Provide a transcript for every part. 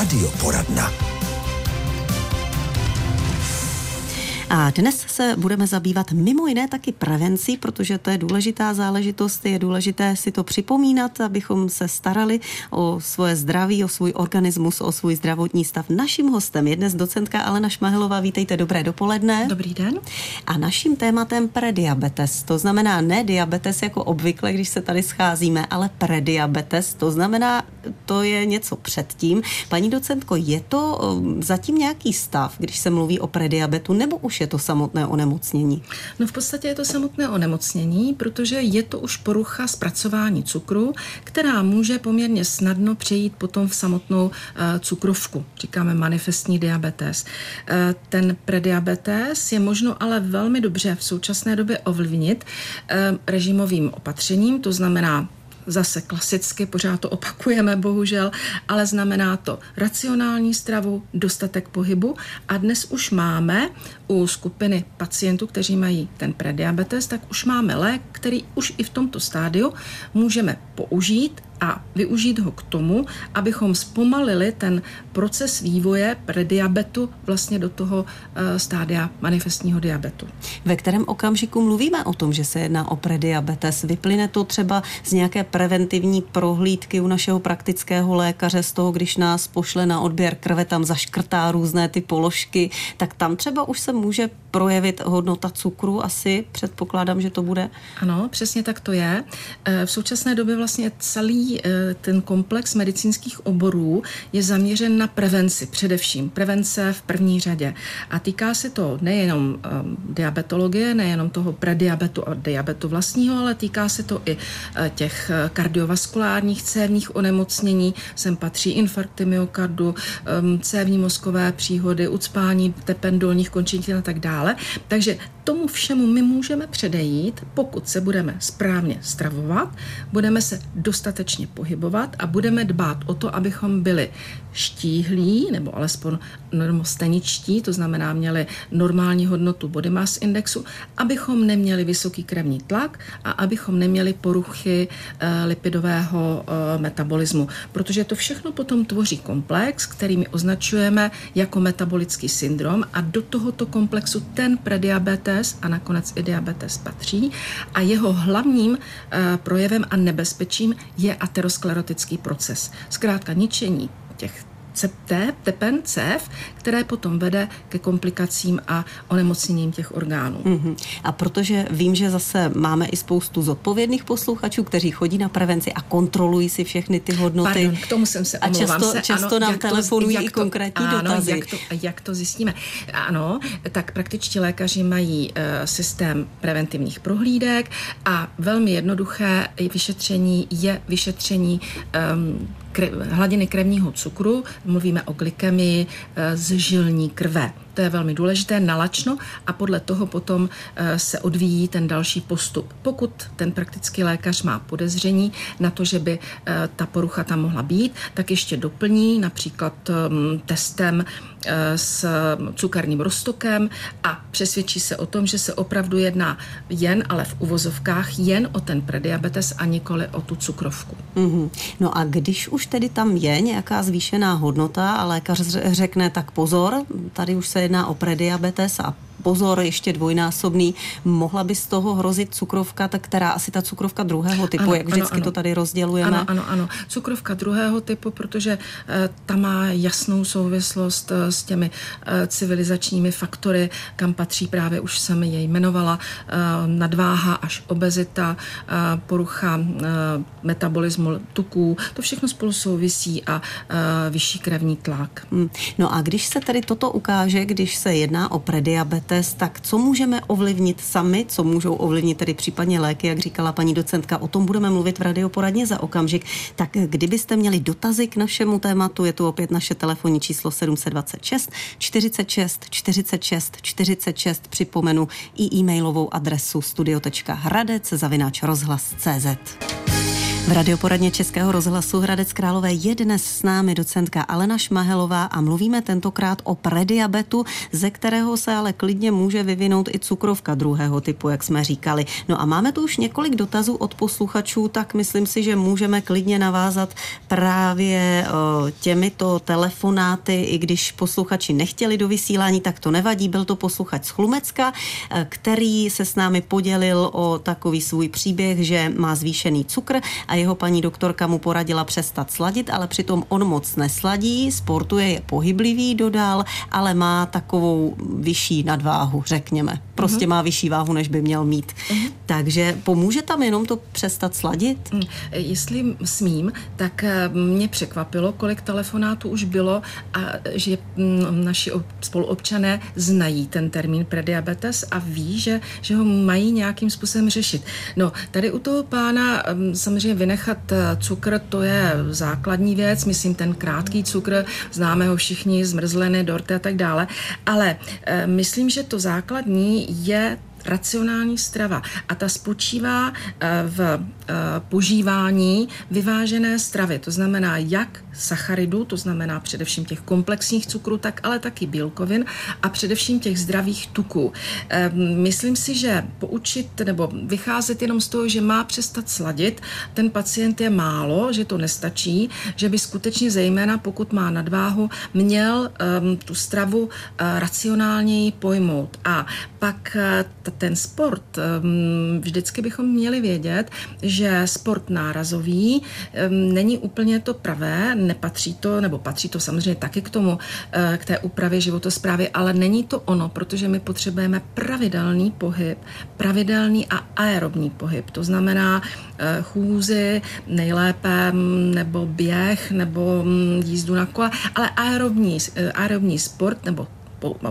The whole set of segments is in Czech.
Radioporadna. A dnes se budeme zabývat mimo jiné taky prevencí, protože to je důležitá záležitost, je důležité si to připomínat, abychom se starali o svoje zdraví, o svůj organismus, o svůj zdravotní stav. Naším hostem je dnes docentka Alena Šmahelová. Vítejte, dobré dopoledne. Dobrý den. A naším tématem prediabetes. To znamená ne diabetes jako obvykle, když se tady scházíme, ale prediabetes. To znamená, to je něco předtím. Paní docentko, je to um, zatím nějaký stav, když se mluví o prediabetu, nebo už je to samotné onemocnění? No v podstatě je to samotné onemocnění, protože je to už porucha zpracování cukru, která může poměrně snadno přejít potom v samotnou uh, cukrovku. Říkáme manifestní diabetes. Uh, ten prediabetes je možno ale velmi dobře v současné době ovlivnit uh, režimovým opatřením, to znamená zase klasicky, pořád to opakujeme bohužel, ale znamená to racionální stravu, dostatek pohybu a dnes už máme u skupiny pacientů, kteří mají ten prediabetes, tak už máme lék, který už i v tomto stádiu můžeme použít a využít ho k tomu, abychom zpomalili ten proces vývoje prediabetu vlastně do toho uh, stádia manifestního diabetu. Ve kterém okamžiku mluvíme o tom, že se jedná o prediabetes? Vyplyne to třeba z nějaké preventivní prohlídky u našeho praktického lékaře, z toho, když nás pošle na odběr krve, tam zaškrtá různé ty položky, tak tam třeba už se může projevit hodnota cukru asi, předpokládám, že to bude? Ano, přesně tak to je. Eh, v současné době vlastně celý eh, ten komplex medicínských oborů je zaměřen na prevenci především. Prevence v první řadě. A týká se to nejenom um, diabetologie, nejenom toho prediabetu a diabetu vlastního, ale týká se to i těch kardiovaskulárních cévních onemocnění. Sem patří infarkty myokardu, cévní mozkové příhody, ucpání tependolních končetin a tak dále. Takže tomu všemu my můžeme předejít, pokud se budeme správně stravovat, budeme se dostatečně pohybovat a budeme dbát o to, abychom byli štíhlí, nebo alespoň normosteničtí, to znamená měli normální hodnotu body mass indexu, abychom neměli vysoký krevní tlak a abychom neměli poruchy e, lipidového e, metabolismu, protože to všechno potom tvoří komplex, který my označujeme jako metabolický syndrom a do tohoto komplexu ten prediabetes a nakonec i diabetes patří a jeho hlavním e, projevem a nebezpečím je aterosklerotický proces. Zkrátka ničení těch CEPT, tepen, CEF, které potom vede ke komplikacím a onemocněním těch orgánů. Mm-hmm. A protože vím, že zase máme i spoustu zodpovědných posluchačů, kteří chodí na prevenci a kontrolují si všechny ty hodnoty. Pardon, k tomu jsem se A často, se. často ano, nám telefonují to, i konkrétní ano, dotazy. Jak to, jak to zjistíme? Ano, tak praktičtí lékaři mají uh, systém preventivních prohlídek a velmi jednoduché vyšetření je vyšetření um, hladiny krevního cukru, mluvíme o glykemii eh, z žilní krve. To je velmi důležité, nalačno a podle toho potom eh, se odvíjí ten další postup. Pokud ten praktický lékař má podezření na to, že by eh, ta porucha tam mohla být, tak ještě doplní například ehm, testem s cukerním roztokem a přesvědčí se o tom, že se opravdu jedná jen, ale v uvozovkách, jen o ten prediabetes a nikoli o tu cukrovku. Mm-hmm. No a když už tedy tam je nějaká zvýšená hodnota a lékař řekne, tak pozor, tady už se jedná o prediabetes a pozor, ještě dvojnásobný, mohla by z toho hrozit cukrovka, tak která asi ta cukrovka druhého typu, ano, jak vždycky ano, ano. to tady rozdělujeme? Ano, ano, ano. Cukrovka druhého typu, protože e, ta má jasnou souvislost e, s těmi e, civilizačními faktory, kam patří právě, už jsem jej jmenovala, e, nadváha až obezita, e, porucha e, metabolismu tuků, to všechno spolu souvisí a e, vyšší krevní tlak. Hmm. No a když se tady toto ukáže, když se jedná o prediabetes, test, tak co můžeme ovlivnit sami, co můžou ovlivnit tedy případně léky, jak říkala paní docentka, o tom budeme mluvit v radioporadně za okamžik. Tak kdybyste měli dotazy k našemu tématu, je tu opět naše telefonní číslo 726 46 46 46, připomenu i e-mailovou adresu studio.hradec zavináč rozhlas CZ. V radioporadně Českého rozhlasu Hradec Králové je dnes s námi docentka Alena Šmahelová a mluvíme tentokrát o prediabetu, ze kterého se ale klidně může vyvinout i cukrovka druhého typu, jak jsme říkali. No a máme tu už několik dotazů od posluchačů, tak myslím si, že můžeme klidně navázat právě těmito telefonáty, i když posluchači nechtěli do vysílání, tak to nevadí. Byl to posluchač z Chlumecka, e, který se s námi podělil o takový svůj příběh, že má zvýšený cukr a jeho paní doktorka mu poradila přestat sladit, ale přitom on moc nesladí, sportuje, je pohyblivý, dodal, ale má takovou vyšší nadváhu, řekněme. Prostě mm-hmm. má vyšší váhu, než by měl mít. Mm-hmm. Takže pomůže tam jenom to přestat sladit? Mm, jestli smím, tak eh, mě překvapilo, kolik telefonátů už bylo a že mm, naši spoluobčané znají ten termín prediabetes a ví, že, že ho mají nějakým způsobem řešit. No, tady u toho pána mm, samozřejmě vynechat eh, cukr, to je základní věc, myslím ten krátký cukr, známe ho všichni, zmrzliny, dorty a tak dále, ale e, myslím, že to základní je racionální strava. A ta spočívá eh, v eh, požívání vyvážené stravy. To znamená jak sacharidů, to znamená především těch komplexních cukrů, tak ale taky bílkovin a především těch zdravých tuků. Ehm, myslím si, že poučit nebo vycházet jenom z toho, že má přestat sladit, ten pacient je málo, že to nestačí, že by skutečně zejména pokud má nadváhu, měl um, tu stravu racionálněji pojmout. A pak uh, ten sport, vždycky bychom měli vědět, že sport nárazový není úplně to pravé, nepatří to, nebo patří to samozřejmě taky k tomu, eh, k té úpravě životosprávy, ale není to ono, protože my potřebujeme pravidelný pohyb, pravidelný a aerobní pohyb. To znamená eh, chůzy, nejlépe nebo běh, nebo jízdu na kole, ale aerobní, eh, aerobní sport nebo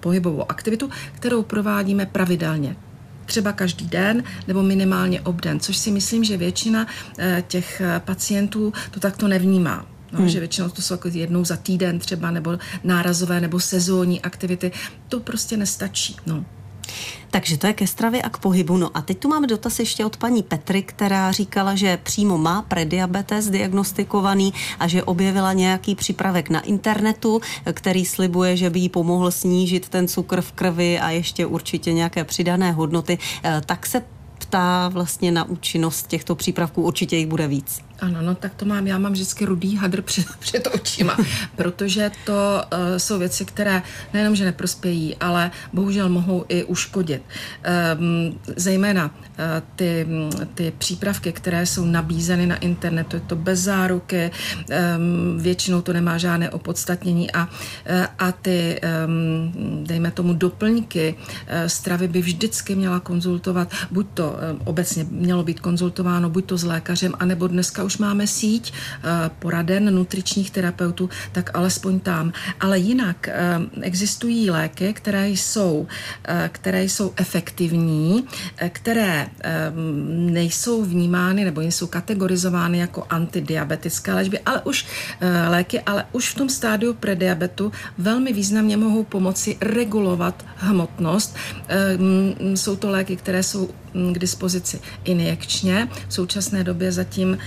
pohybovou aktivitu, kterou provádíme pravidelně třeba každý den nebo minimálně obden, což si myslím, že většina eh, těch eh, pacientů to takto nevnímá. No, hmm. že většinou to jsou jako jednou za týden třeba, nebo nárazové, nebo sezónní aktivity. To prostě nestačí. No. Takže to je ke stravě a k pohybu. No a teď tu máme dotaz ještě od paní Petry, která říkala, že přímo má prediabetes diagnostikovaný a že objevila nějaký přípravek na internetu, který slibuje, že by jí pomohl snížit ten cukr v krvi a ještě určitě nějaké přidané hodnoty. Eh, tak se ptá vlastně na účinnost těchto přípravků, určitě jich bude víc. Ano, no tak to mám, já mám vždycky rudý hadr před, před očima, protože to uh, jsou věci, které nejenom, že neprospějí, ale bohužel mohou i uškodit. Um, zejména uh, ty, ty přípravky, které jsou nabízeny na internetu, je to bez záruky, um, většinou to nemá žádné opodstatnění a, uh, a ty, um, dejme tomu, doplňky uh, stravy by vždycky měla konzultovat, buď to uh, obecně mělo být konzultováno, buď to s lékařem, anebo dneska už už máme síť eh, poraden nutričních terapeutů, tak alespoň tam. Ale jinak eh, existují léky, které jsou, eh, které jsou efektivní, které nejsou vnímány nebo nejsou kategorizovány jako antidiabetické léčby, ale už léky, ale už v tom stádiu prediabetu velmi významně mohou pomoci regulovat hmotnost. Jsou to léky, které jsou k dispozici injekčně. V současné době zatím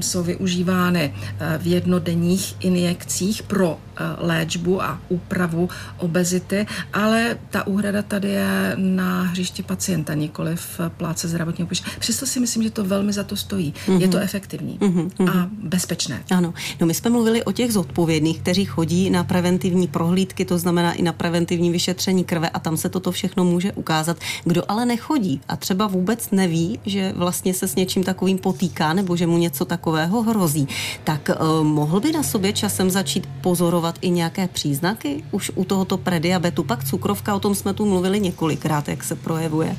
jsou využívány uh, v jednodenních injekcích pro Eh, léčbu a úpravu obezity, ale ta úhrada tady je na hřiště pacienta, nikoli v pláce zdravotního pojištění. Přesto si myslím, že to velmi za to stojí. Mm-hmm. Je to efektivní mm-hmm. a bezpečné. Ano. No my jsme mluvili o těch zodpovědných, kteří chodí na preventivní prohlídky, to znamená i na preventivní vyšetření krve a tam se toto všechno může ukázat. Kdo ale nechodí a třeba vůbec neví, že vlastně se s něčím takovým potýká nebo že mu něco takového hrozí, tak uh, mohl by na sobě časem začít pozorovat pozorovat i nějaké příznaky už u tohoto prediabetu? Pak cukrovka, o tom jsme tu mluvili několikrát, jak se projevuje.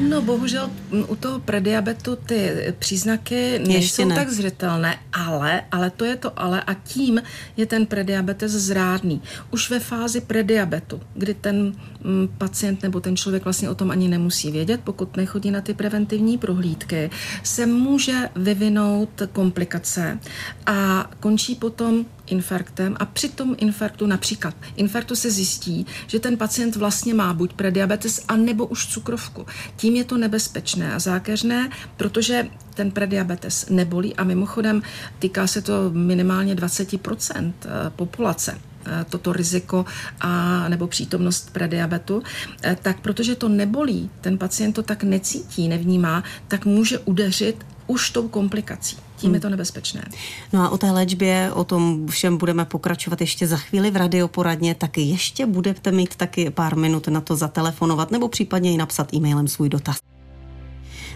No bohužel u toho prediabetu ty příznaky nejsou ne. tak zřetelné, ale, ale to je to ale a tím je ten prediabetes zrádný. Už ve fázi prediabetu, kdy ten pacient nebo ten člověk vlastně o tom ani nemusí vědět, pokud nechodí na ty preventivní prohlídky, se může vyvinout komplikace a končí potom infarktem a při tom infarktu, například infarktu se zjistí, že ten pacient vlastně má buď prediabetes, a nebo už cukrovku. Tím je to nebezpečné a zákeřné, protože ten prediabetes nebolí a mimochodem týká se to minimálně 20% eh, populace eh, toto riziko a nebo přítomnost prediabetu, eh, tak protože to nebolí, ten pacient to tak necítí, nevnímá, tak může udeřit už tou komplikací. Tím je to nebezpečné. No a o té léčbě, o tom všem budeme pokračovat ještě za chvíli v radioporadně, tak ještě budete mít taky pár minut na to zatelefonovat nebo případně i napsat e-mailem svůj dotaz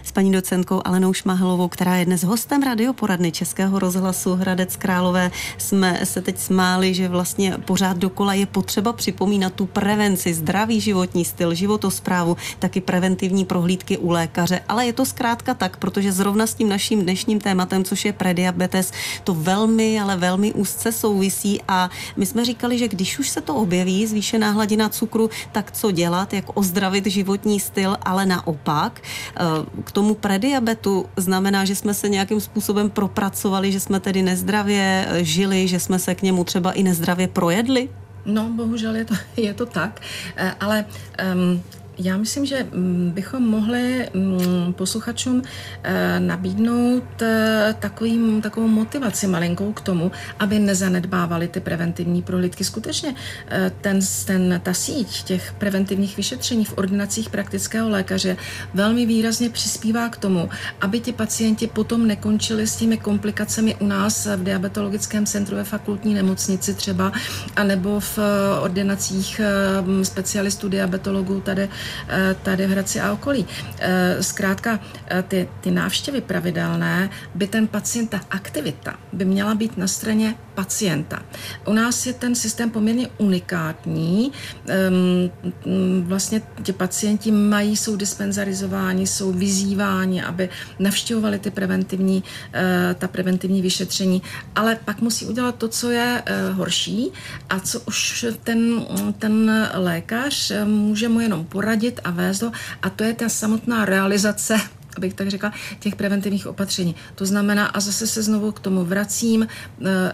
s paní docentkou Alenou Šmahelovou, která je dnes hostem radioporadny Českého rozhlasu Hradec Králové. Jsme se teď smáli, že vlastně pořád dokola je potřeba připomínat tu prevenci, zdravý životní styl, životosprávu, taky preventivní prohlídky u lékaře, ale je to zkrátka tak, protože zrovna s tím naším dnešním tématem, což je prediabetes, to velmi, ale velmi úzce souvisí. A my jsme říkali, že když už se to objeví, zvýšená hladina cukru, tak co dělat, jak ozdravit životní styl, ale naopak eh, k tomu prediabetu znamená, že jsme se nějakým způsobem propracovali, že jsme tedy nezdravě eh, žili, že jsme se k němu třeba i nezdravě projedli? No, bohužel je to, je to tak, eh, ale um, já myslím, že mm, bychom mohli mm, posluchačům eh, nabídnout eh, takovým, takovou motivaci malinkou k tomu, aby nezanedbávali ty preventivní prohlídky. Skutečně eh, ten, ten, ta síť těch preventivních vyšetření v ordinacích praktického lékaře velmi výrazně přispívá k tomu, aby ti pacienti potom nekončili s těmi komplikacemi u nás v diabetologickém centru ve fakultní nemocnici třeba, anebo v ordinacích specialistů diabetologů tady tady v Hradci a okolí. Eh, zkrátka eh, ty, ty návštěvy pravidelné by ten pacient, ta aktivita by měla být na straně pacienta. U nás je ten systém poměrně unikátní. Ehm, vlastně ti pacienti mají, jsou dispenzarizováni, jsou vyzýváni, aby navštěvovali ty preventivní, ta preventivní vyšetření, ale pak musí udělat to, co je horší a co už ten, ten lékař může mu jenom poradit poradit a vést ho a to je ta samotná realizace abych tak řekla, těch preventivních opatření. To znamená, a zase se znovu k tomu vracím, e,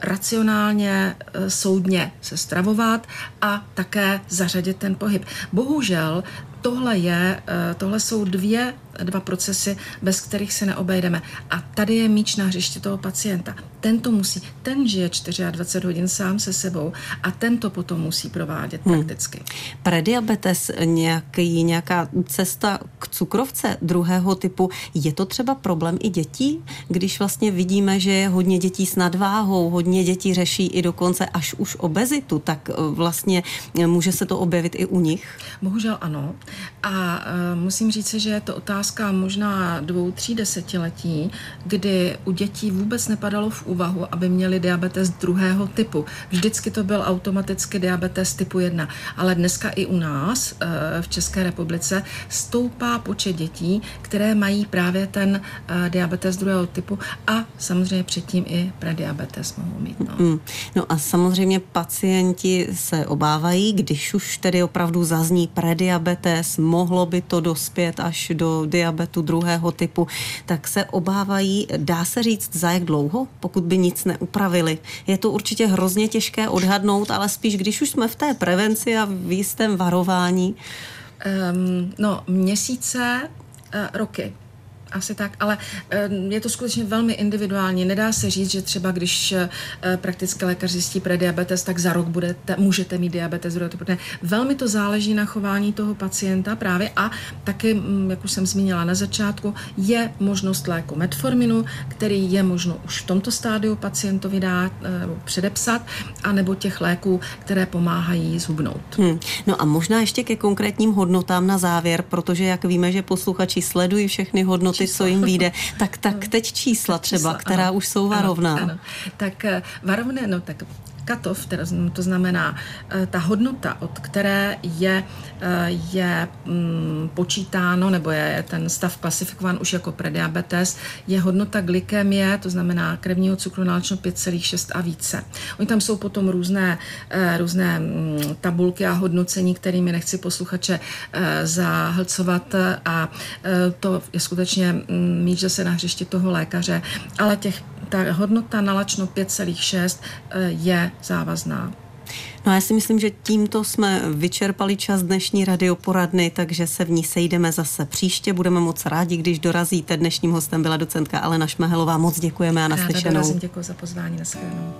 racionálně, e, soudně se stravovat a také zařadit ten pohyb. Bohužel tohle je, e, tohle jsou dvě dva procesy, bez kterých se neobejdeme. A tady je míč na hřiště toho pacienta. Ten to musí, ten žije 24 hodin sám se sebou a ten to potom musí provádět hmm. prakticky. Prediabetes, nějaký, nějaká cesta k cukrovce druhého typu, je to třeba problém i dětí, když vlastně vidíme, že je hodně dětí s nadváhou, hodně dětí řeší i dokonce až už obezitu, tak eh, vlastně může se to objevit i u nich? Bohužel ano. A uh, musím říct, že je to otázka otázka možná dvou, tří desetiletí, kdy u dětí vůbec nepadalo v úvahu, aby měli diabetes druhého typu. Vždycky to byl automaticky diabetes typu 1, ale dneska i u nás eh, v České republice stoupá počet dětí, které mají právě ten eh, diabetes druhého typu a samozřejmě předtím i prediabetes mohou mít. No. No a samozřejmě pacienti se obávají, když už tedy opravdu zazní prediabetes, mohlo by to dospět až do diabetu druhého typu, tak se obávají, dá se říct, za jak dlouho, pokud by nic neupravili. Je to určitě hrozně těžké odhadnout, ale spíš, když už jsme v té prevenci a v jistém varování. Um, no, měsíce, uh, roky asi tak, ale eh, je to skutečně velmi individuální. Nedá se říct, že třeba když eh, praktický lékař zjistí prediabetes, tak za rok budete, můžete mít diabetes. Protože velmi to záleží na chování toho pacienta právě a taky, mm, jak už jsem zmínila na začátku, je možnost léku metforminu, který je možno už v tomto stádiu pacientovi dát nebo eh, předepsat, anebo těch léků, které pomáhají zhubnout. Hmm. No a možná ještě ke konkrétním hodnotám na závěr, protože jak víme, že posluchači sledují všechny hodnoty, hodnoty, co jim vyjde. Tak, tak teď čísla třeba, čísla, která ano, už jsou varovná. Ano, ano. Tak eh, varovné, no tak katov, to znamená eh, ta hodnota, od které je, eh, je mm, počítáno, nebo je ten stav klasifikován už jako prediabetes, je hodnota glykemie, to znamená krevního cukru nálečno 5,6 a více. Oni tam jsou potom různé, eh, různé mm, tabulky a hodnocení, kterými nechci posluchače zahlcovat a to je skutečně mm, mít zase na hřiště toho lékaře, ale těch ta hodnota nalačno 5,6 je závazná. No já si myslím, že tímto jsme vyčerpali čas dnešní radioporadny, takže se v ní sejdeme zase příště. Budeme moc rádi, když dorazíte. Dnešním hostem byla docentka Alena Šmehelová. Moc děkujeme a naslyšenou. Ráda dorazím, děkuji za pozvání. Naschledanou.